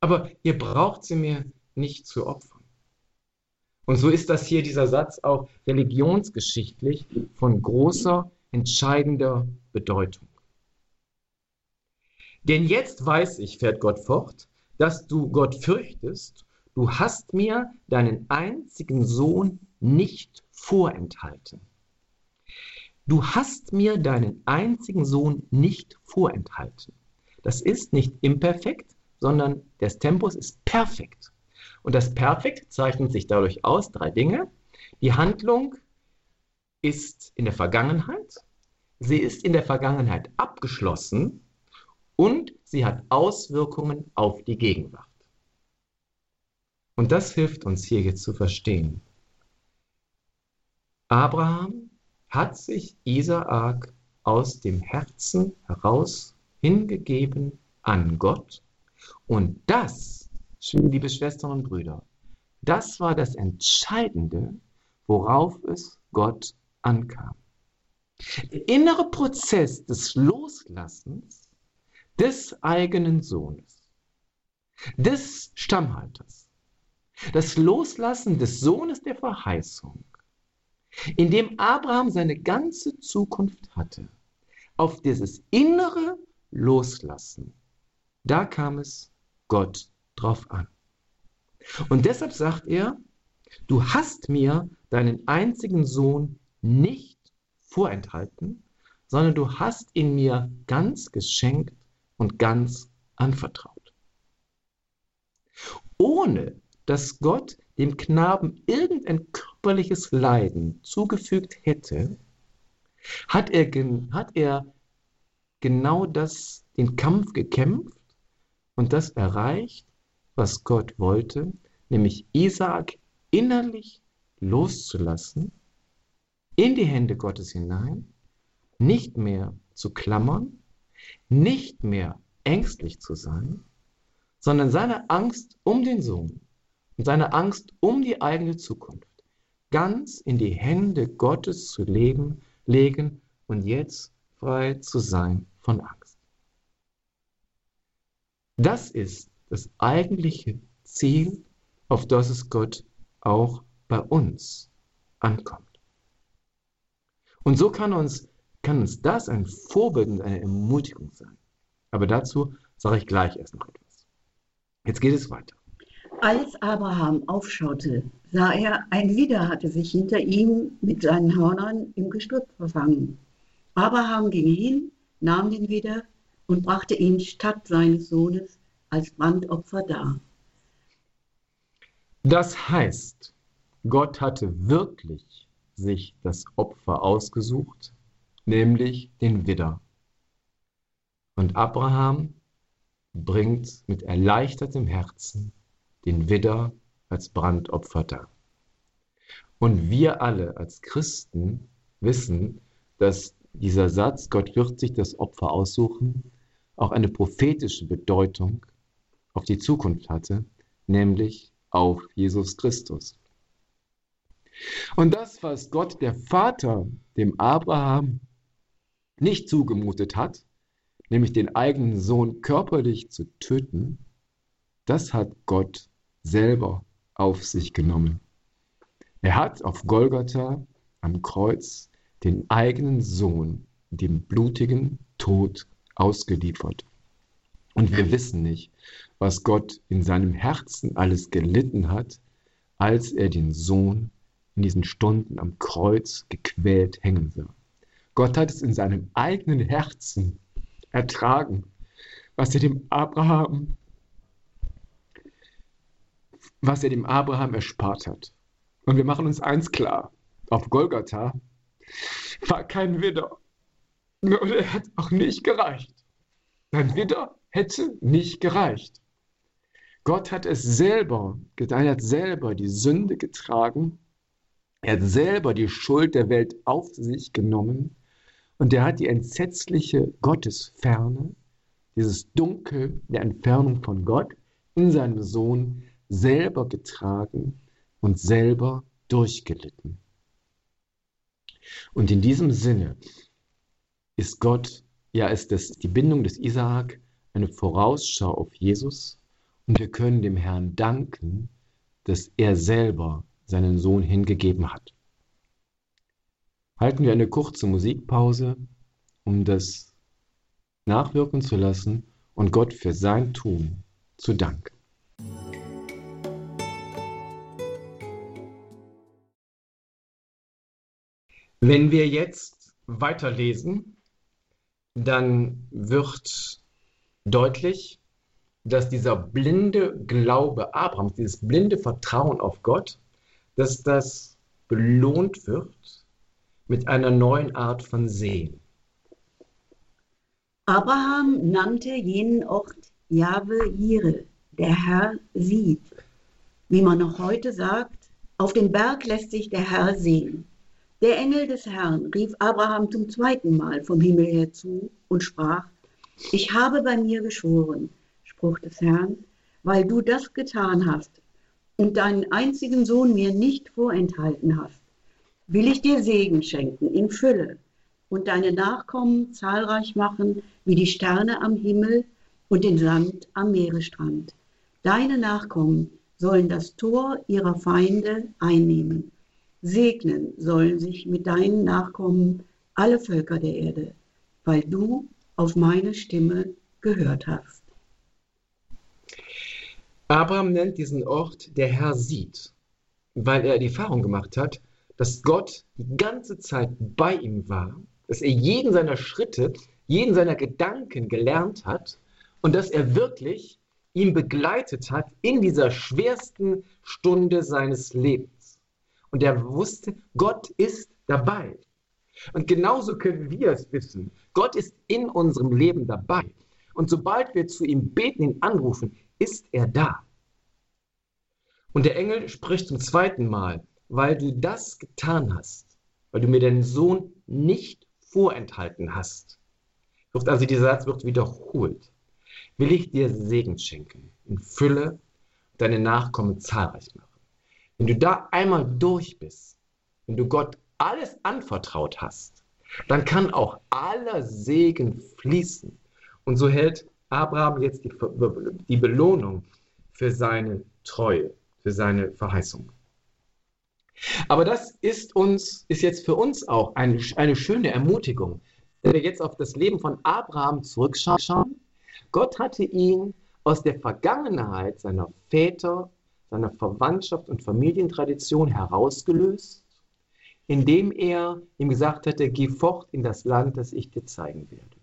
Aber ihr braucht sie mir nicht zu opfern. Und so ist das hier dieser Satz auch religionsgeschichtlich von großer, entscheidender Bedeutung. Denn jetzt weiß ich, fährt Gott fort, dass du Gott fürchtest. Du hast mir deinen einzigen Sohn nicht vorenthalten. Du hast mir deinen einzigen Sohn nicht vorenthalten. Das ist nicht imperfekt, sondern das Tempus ist perfekt. Und das Perfekt zeichnet sich dadurch aus, drei Dinge. Die Handlung ist in der Vergangenheit, sie ist in der Vergangenheit abgeschlossen und sie hat Auswirkungen auf die Gegenwart. Und das hilft uns hier jetzt zu verstehen. Abraham hat sich Isaak aus dem Herzen heraus hingegeben an Gott. Und das, liebe Schwestern und Brüder, das war das Entscheidende, worauf es Gott ankam. Der innere Prozess des Loslassens des eigenen Sohnes, des Stammhalters, das Loslassen des Sohnes der Verheißung, in dem Abraham seine ganze Zukunft hatte, auf dieses innere Loslassen, da kam es Gott drauf an. Und deshalb sagt er, du hast mir deinen einzigen Sohn nicht vorenthalten, sondern du hast ihn mir ganz geschenkt und ganz anvertraut. Ohne dass Gott dem Knaben irgendein körperliches Leiden zugefügt hätte, hat er, hat er genau das, den Kampf gekämpft und das erreicht, was Gott wollte, nämlich Isaak innerlich loszulassen, in die Hände Gottes hinein, nicht mehr zu klammern, nicht mehr ängstlich zu sein, sondern seine Angst um den Sohn und seine Angst um die eigene Zukunft ganz in die Hände Gottes zu leben, legen und jetzt frei zu sein von Angst. Das ist das eigentliche Ziel, auf das es Gott auch bei uns ankommt. Und so kann uns, kann uns das ein Vorbild und eine Ermutigung sein. Aber dazu sage ich gleich erst noch etwas. Jetzt geht es weiter. Als Abraham aufschaute, sah er, ein Widder hatte sich hinter ihm mit seinen Hörnern im Gestrüpp verfangen. Abraham ging hin, nahm den Widder und brachte ihn statt seines Sohnes als Brandopfer dar. Das heißt, Gott hatte wirklich sich das Opfer ausgesucht, nämlich den Widder. Und Abraham bringt mit erleichtertem Herzen den Widder als Brandopfer dar. Und wir alle als Christen wissen, dass dieser Satz, Gott wird sich das Opfer aussuchen, auch eine prophetische Bedeutung auf die Zukunft hatte, nämlich auf Jesus Christus. Und das, was Gott der Vater dem Abraham nicht zugemutet hat, nämlich den eigenen Sohn körperlich zu töten, das hat Gott selber auf sich genommen. Er hat auf Golgatha am Kreuz den eigenen Sohn dem blutigen Tod ausgeliefert. Und wir wissen nicht, was Gott in seinem Herzen alles gelitten hat, als er den Sohn in diesen Stunden am Kreuz gequält hängen sah. Gott hat es in seinem eigenen Herzen ertragen, was er dem Abraham, was er dem Abraham erspart hat. Und wir machen uns eins klar: Auf Golgatha war kein Widder. Und er hat auch nicht gereicht. Ein Widder hätte nicht gereicht. Gott hat es selber, er hat selber die Sünde getragen er hat selber die Schuld der Welt auf sich genommen Und der hat die entsetzliche Gottesferne, dieses Dunkel der Entfernung von Gott in seinem Sohn selber getragen und selber durchgelitten. Und in diesem Sinne ist Gott, ja, ist es die Bindung des Isaak eine Vorausschau auf Jesus und wir können dem Herrn danken, dass er selber seinen Sohn hingegeben hat. Halten wir eine kurze Musikpause, um das nachwirken zu lassen und Gott für sein Tun zu danken. Wenn wir jetzt weiterlesen, dann wird deutlich, dass dieser blinde Glaube Abrahams, dieses blinde Vertrauen auf Gott, dass das belohnt wird mit einer neuen Art von Sehen. Abraham nannte jenen Ort Jahwe Jire, der Herr sieht. Wie man noch heute sagt, auf dem Berg lässt sich der Herr sehen. Der Engel des Herrn rief Abraham zum zweiten Mal vom Himmel her zu und sprach, ich habe bei mir geschworen, Spruch des Herrn, weil du das getan hast und deinen einzigen Sohn mir nicht vorenthalten hast, will ich dir Segen schenken in Fülle und deine Nachkommen zahlreich machen wie die Sterne am Himmel und den Sand am Meeresstrand. Deine Nachkommen sollen das Tor ihrer Feinde einnehmen Segnen sollen sich mit deinen Nachkommen alle Völker der Erde, weil du auf meine Stimme gehört hast. Abraham nennt diesen Ort der Herr sieht, weil er die Erfahrung gemacht hat, dass Gott die ganze Zeit bei ihm war, dass er jeden seiner Schritte, jeden seiner Gedanken gelernt hat und dass er wirklich ihn begleitet hat in dieser schwersten Stunde seines Lebens. Und er wusste, Gott ist dabei. Und genauso können wir es wissen. Gott ist in unserem Leben dabei. Und sobald wir zu ihm beten, ihn anrufen, ist er da. Und der Engel spricht zum zweiten Mal, weil du das getan hast, weil du mir deinen Sohn nicht vorenthalten hast. Wird also dieser Satz wird wiederholt. Will ich dir Segen schenken, in Fülle, deine Nachkommen zahlreich machen. Wenn du da einmal durch bist, wenn du Gott alles anvertraut hast, dann kann auch aller Segen fließen. Und so hält Abraham jetzt die, die Belohnung für seine Treue, für seine Verheißung. Aber das ist uns, ist jetzt für uns auch eine, eine schöne Ermutigung. Wenn wir jetzt auf das Leben von Abraham zurückschauen, Gott hatte ihn aus der Vergangenheit seiner Väter seiner Verwandtschaft und Familientradition herausgelöst, indem er ihm gesagt hatte, geh fort in das Land, das ich dir zeigen werde.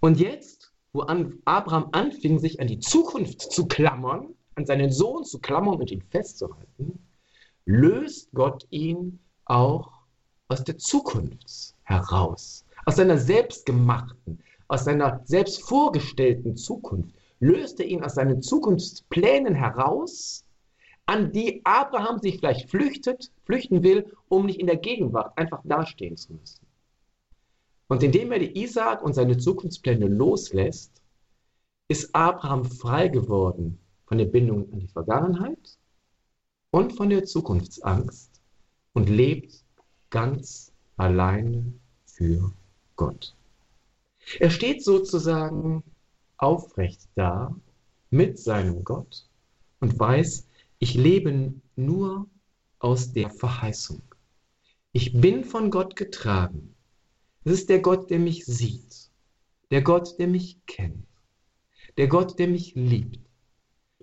Und jetzt, wo Abraham anfing, sich an die Zukunft zu klammern, an seinen Sohn zu klammern und ihn festzuhalten, löst Gott ihn auch aus der Zukunft heraus, aus seiner selbstgemachten, aus seiner selbst vorgestellten Zukunft löste ihn aus seinen Zukunftsplänen heraus, an die Abraham sich vielleicht flüchtet, flüchten will, um nicht in der Gegenwart einfach dastehen zu müssen. Und indem er die Isaak und seine Zukunftspläne loslässt, ist Abraham frei geworden von der Bindung an die Vergangenheit und von der Zukunftsangst und lebt ganz alleine für Gott. Er steht sozusagen aufrecht da mit seinem Gott und weiß, ich lebe nur aus der Verheißung. Ich bin von Gott getragen. Es ist der Gott, der mich sieht, der Gott, der mich kennt, der Gott, der mich liebt,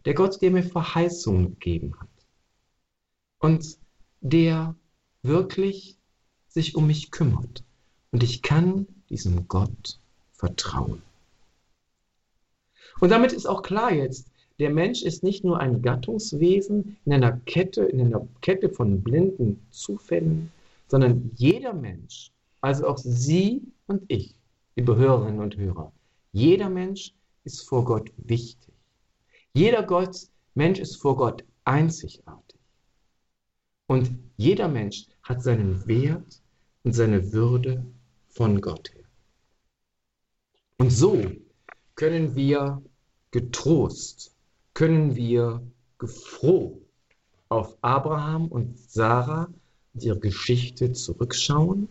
der Gott, der mir Verheißungen gegeben hat und der wirklich sich um mich kümmert. Und ich kann diesem Gott vertrauen. Und damit ist auch klar jetzt, der Mensch ist nicht nur ein Gattungswesen in einer Kette, in einer Kette von blinden Zufällen, sondern jeder Mensch, also auch Sie und ich, liebe Hörerinnen und Hörer, jeder Mensch ist vor Gott wichtig. Jeder Gott, Mensch ist vor Gott einzigartig. Und jeder Mensch hat seinen Wert und seine Würde von Gott her. Und so können wir getrost, können wir gefroh auf Abraham und Sarah und ihre Geschichte zurückschauen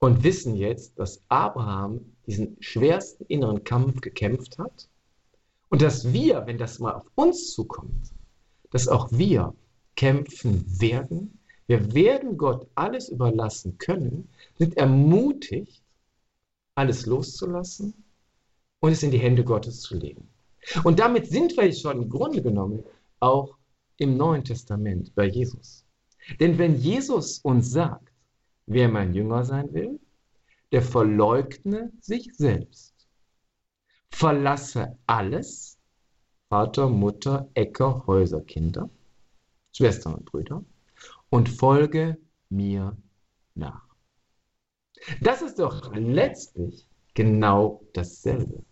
und wissen jetzt, dass Abraham diesen schwersten inneren Kampf gekämpft hat und dass wir, wenn das mal auf uns zukommt, dass auch wir kämpfen werden. Wir werden Gott alles überlassen können, sind ermutigt, alles loszulassen und es in die Hände Gottes zu legen. Und damit sind wir schon im Grunde genommen auch im Neuen Testament bei Jesus. Denn wenn Jesus uns sagt, wer mein Jünger sein will, der verleugne sich selbst, verlasse alles, Vater, Mutter, Äcker, Häuser, Kinder, Schwestern und Brüder, und folge mir nach. Das ist doch letztlich genau dasselbe.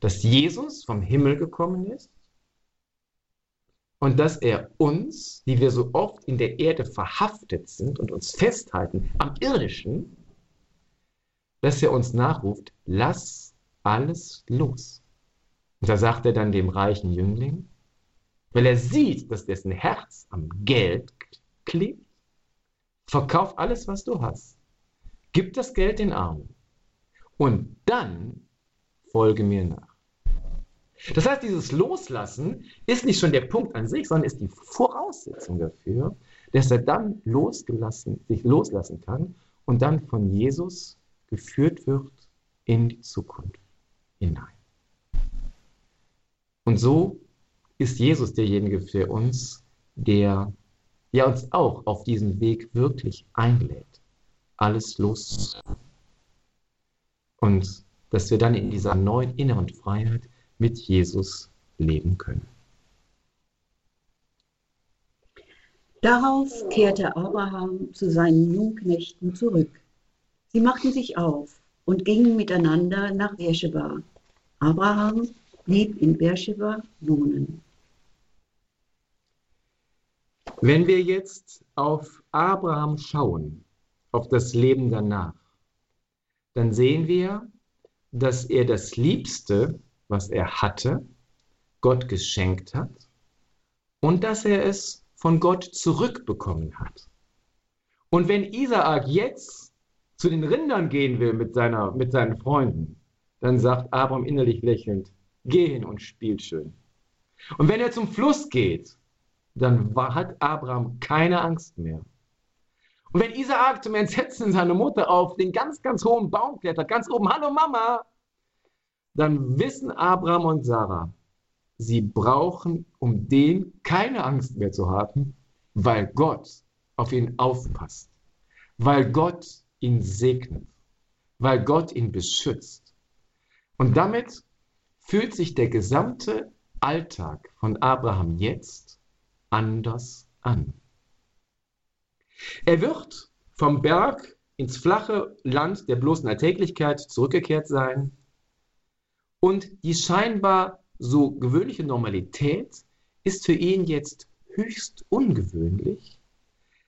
Dass Jesus vom Himmel gekommen ist und dass er uns, die wir so oft in der Erde verhaftet sind und uns festhalten am irdischen, dass er uns nachruft, lass alles los. Und da sagt er dann dem reichen Jüngling, weil er sieht, dass dessen Herz am Geld klebt, verkauf alles, was du hast, gib das Geld den Armen und dann folge mir nach. Das heißt, dieses Loslassen ist nicht schon der Punkt an sich, sondern ist die Voraussetzung dafür, dass er dann losgelassen, sich loslassen kann und dann von Jesus geführt wird in die Zukunft hinein. Und so ist Jesus derjenige für uns, der ja uns auch auf diesen Weg wirklich einlädt, alles loszulassen. Und dass wir dann in dieser neuen inneren Freiheit mit Jesus leben können. Darauf kehrte Abraham zu seinen Jungknechten zurück. Sie machten sich auf und gingen miteinander nach Beersheba. Abraham blieb in Beersheba wohnen. Wenn wir jetzt auf Abraham schauen, auf das Leben danach, dann sehen wir, dass er das Liebste, was er hatte, Gott geschenkt hat und dass er es von Gott zurückbekommen hat. Und wenn Isaak jetzt zu den Rindern gehen will mit, seiner, mit seinen Freunden, dann sagt Abraham innerlich lächelnd, geh hin und spiel schön. Und wenn er zum Fluss geht, dann hat Abraham keine Angst mehr. Und wenn Isaak zum Entsetzen seiner Mutter auf den ganz, ganz hohen Baum klettert, ganz oben, hallo Mama, dann wissen Abraham und Sarah, sie brauchen, um den keine Angst mehr zu haben, weil Gott auf ihn aufpasst, weil Gott ihn segnet, weil Gott ihn beschützt. Und damit fühlt sich der gesamte Alltag von Abraham jetzt anders an. Er wird vom Berg ins flache Land der bloßen Alltäglichkeit zurückgekehrt sein und die scheinbar so gewöhnliche Normalität ist für ihn jetzt höchst ungewöhnlich.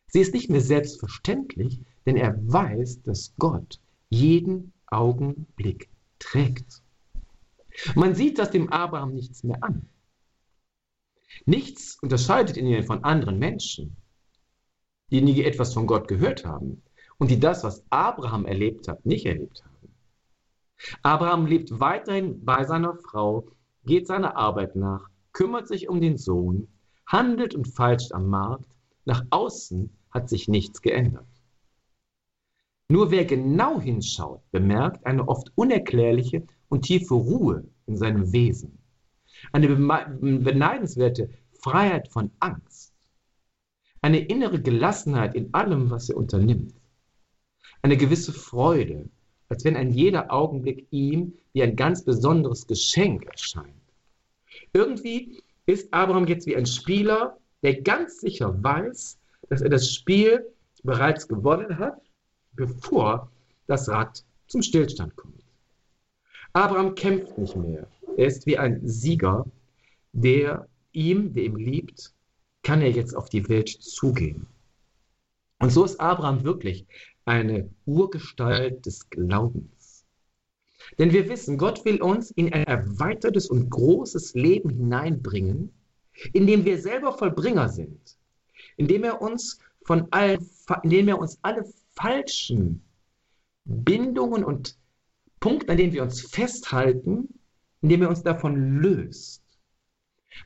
Sie ist nicht mehr selbstverständlich, denn er weiß, dass Gott jeden Augenblick trägt. Man sieht das dem Abraham nichts mehr an. Nichts unterscheidet ihn von anderen Menschen, die nie etwas von Gott gehört haben und die das, was Abraham erlebt hat, nicht erlebt haben. Abraham lebt weiterhin bei seiner Frau, geht seiner Arbeit nach, kümmert sich um den Sohn, handelt und feilscht am Markt. Nach außen hat sich nichts geändert. Nur wer genau hinschaut, bemerkt eine oft unerklärliche und tiefe Ruhe in seinem Wesen. Eine beneidenswerte Freiheit von Angst. Eine innere Gelassenheit in allem, was er unternimmt. Eine gewisse Freude, als wenn ein jeder Augenblick ihm wie ein ganz besonderes Geschenk erscheint. Irgendwie ist Abraham jetzt wie ein Spieler, der ganz sicher weiß, dass er das Spiel bereits gewonnen hat bevor das Rad zum Stillstand kommt. Abraham kämpft nicht mehr. Er ist wie ein Sieger, der ihm, der ihm liebt, kann er jetzt auf die Welt zugehen. Und so ist Abraham wirklich eine Urgestalt des Glaubens. Denn wir wissen, Gott will uns in ein erweitertes und großes Leben hineinbringen, in dem wir selber Vollbringer sind, in dem er uns von allen, indem er uns alle falschen Bindungen und Punkte, an denen wir uns festhalten, indem er uns davon löst.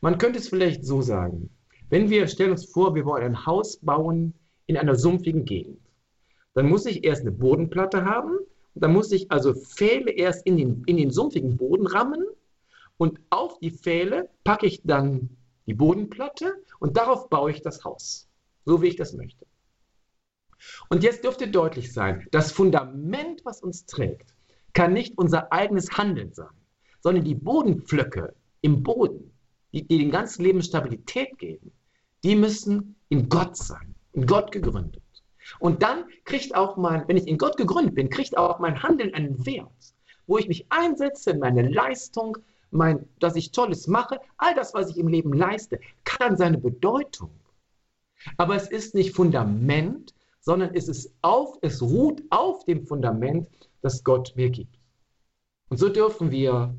Man könnte es vielleicht so sagen. Wenn wir, stellen uns vor, wir wollen ein Haus bauen in einer sumpfigen Gegend, dann muss ich erst eine Bodenplatte haben, dann muss ich also Pfähle erst in den, in den sumpfigen Boden rammen und auf die Pfähle packe ich dann die Bodenplatte und darauf baue ich das Haus, so wie ich das möchte. Und jetzt dürfte deutlich sein, das Fundament, was uns trägt, kann nicht unser eigenes Handeln sein, sondern die Bodenpflöcke im Boden, die, die dem ganzen Leben Stabilität geben, die müssen in Gott sein, in Gott gegründet. Und dann kriegt auch mein, wenn ich in Gott gegründet bin, kriegt auch mein Handeln einen Wert, wo ich mich einsetze, meine Leistung, mein, dass ich Tolles mache, all das, was ich im Leben leiste, kann seine Bedeutung. Aber es ist nicht Fundament, sondern es ist auf, es ruht auf dem Fundament, das Gott mir gibt. Und so dürfen wir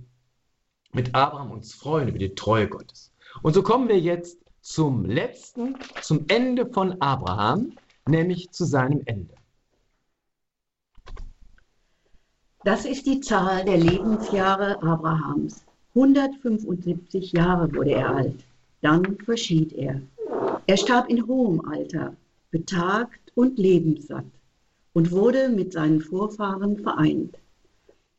mit Abraham uns freuen über die Treue Gottes. Und so kommen wir jetzt zum letzten, zum Ende von Abraham, nämlich zu seinem Ende. Das ist die Zahl der Lebensjahre Abrahams. 175 Jahre wurde er alt. Dann verschied er. Er starb in hohem Alter, betagt und lebenssatt und wurde mit seinen Vorfahren vereint.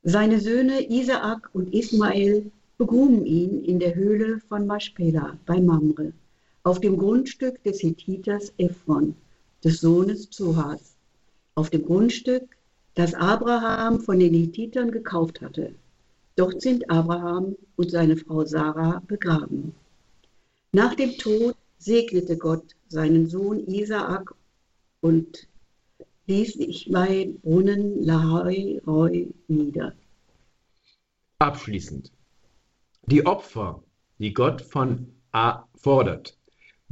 Seine Söhne Isaak und Ismael begruben ihn in der Höhle von Maschpela bei Mamre, auf dem Grundstück des Hethiters Ephron, des Sohnes Zohas, auf dem Grundstück, das Abraham von den Hethitern gekauft hatte. Dort sind Abraham und seine Frau Sarah begraben. Nach dem Tod segnete Gott seinen Sohn Isaak und ließ sich bei Brunnen Lahoi Roy nieder. Abschließend. Die Opfer, die Gott von A fordert,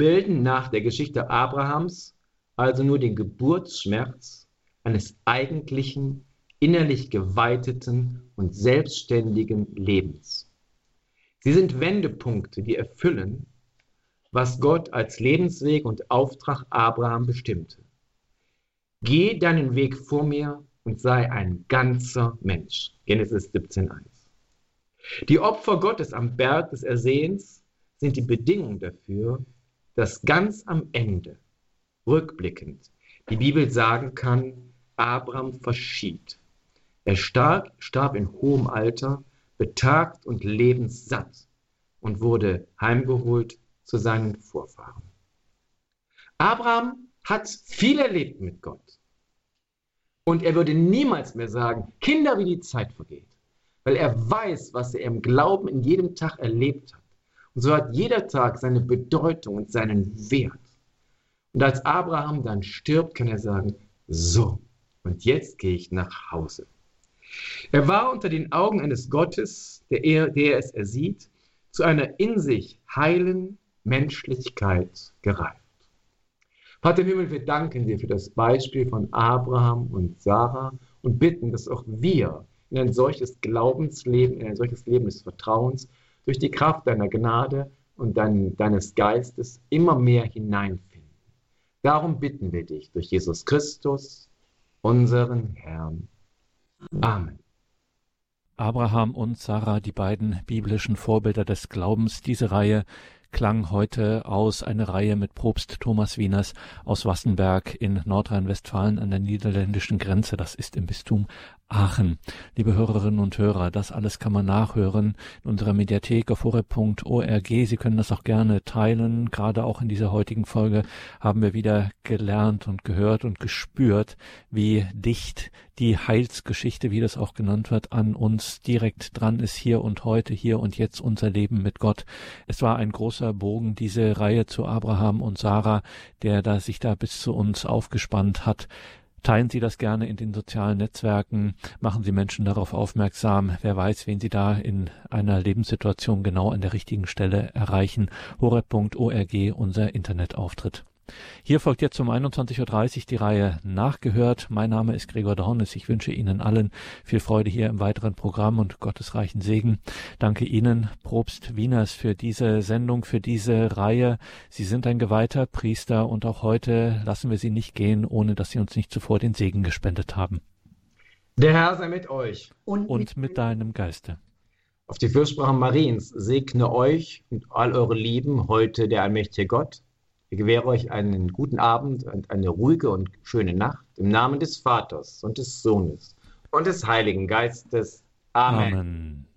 bilden nach der Geschichte Abrahams also nur den Geburtsschmerz eines eigentlichen, innerlich geweiteten und selbstständigen Lebens. Sie sind Wendepunkte, die erfüllen, was Gott als Lebensweg und Auftrag Abraham bestimmte. Geh deinen Weg vor mir und sei ein ganzer Mensch. Genesis 17.1. Die Opfer Gottes am Berg des Ersehens sind die Bedingung dafür, dass ganz am Ende, rückblickend, die Bibel sagen kann, Abraham verschied. Er starb, starb in hohem Alter, betagt und lebenssatt und wurde heimgeholt zu seinen Vorfahren. Abraham hat viel erlebt mit Gott. Und er würde niemals mehr sagen, Kinder, wie die Zeit vergeht. Weil er weiß, was er im Glauben in jedem Tag erlebt hat. Und so hat jeder Tag seine Bedeutung und seinen Wert. Und als Abraham dann stirbt, kann er sagen, so, und jetzt gehe ich nach Hause. Er war unter den Augen eines Gottes, der er, der es ersieht, zu einer in sich heilen Menschlichkeit gereift. Vater im Himmel, wir danken dir für das Beispiel von Abraham und Sarah und bitten, dass auch wir in ein solches Glaubensleben, in ein solches Leben des Vertrauens durch die Kraft deiner Gnade und dein, deines Geistes immer mehr hineinfinden. Darum bitten wir dich durch Jesus Christus, unseren Herrn. Amen. Abraham und Sarah, die beiden biblischen Vorbilder des Glaubens, diese Reihe klang heute aus eine Reihe mit Propst Thomas Wieners aus Wassenberg in Nordrhein-Westfalen an der niederländischen Grenze. Das ist im Bistum Aachen. Liebe Hörerinnen und Hörer, das alles kann man nachhören in unserer Mediathek auf horeb.org. Sie können das auch gerne teilen. Gerade auch in dieser heutigen Folge haben wir wieder gelernt und gehört und gespürt, wie dicht die Heilsgeschichte, wie das auch genannt wird, an uns direkt dran ist, hier und heute, hier und jetzt unser Leben mit Gott. Es war ein großer Bogen, diese Reihe zu Abraham und Sarah, der da sich da bis zu uns aufgespannt hat. Teilen Sie das gerne in den sozialen Netzwerken, machen Sie Menschen darauf aufmerksam. Wer weiß, wen Sie da in einer Lebenssituation genau an der richtigen Stelle erreichen. horeb.org, unser Internetauftritt. Hier folgt jetzt um 21.30 Uhr die Reihe Nachgehört. Mein Name ist Gregor Dornes. Ich wünsche Ihnen allen viel Freude hier im weiteren Programm und gottesreichen Segen. Danke Ihnen, Probst Wieners, für diese Sendung, für diese Reihe. Sie sind ein geweihter Priester und auch heute lassen wir Sie nicht gehen, ohne dass Sie uns nicht zuvor den Segen gespendet haben. Der Herr sei mit euch. Und, und mit, mit deinem Geiste. Auf die Fürsprache Mariens segne euch und all eure Lieben heute der allmächtige Gott ich gewähre euch einen guten Abend und eine ruhige und schöne Nacht im Namen des Vaters und des Sohnes und des Heiligen Geistes. Amen. Amen.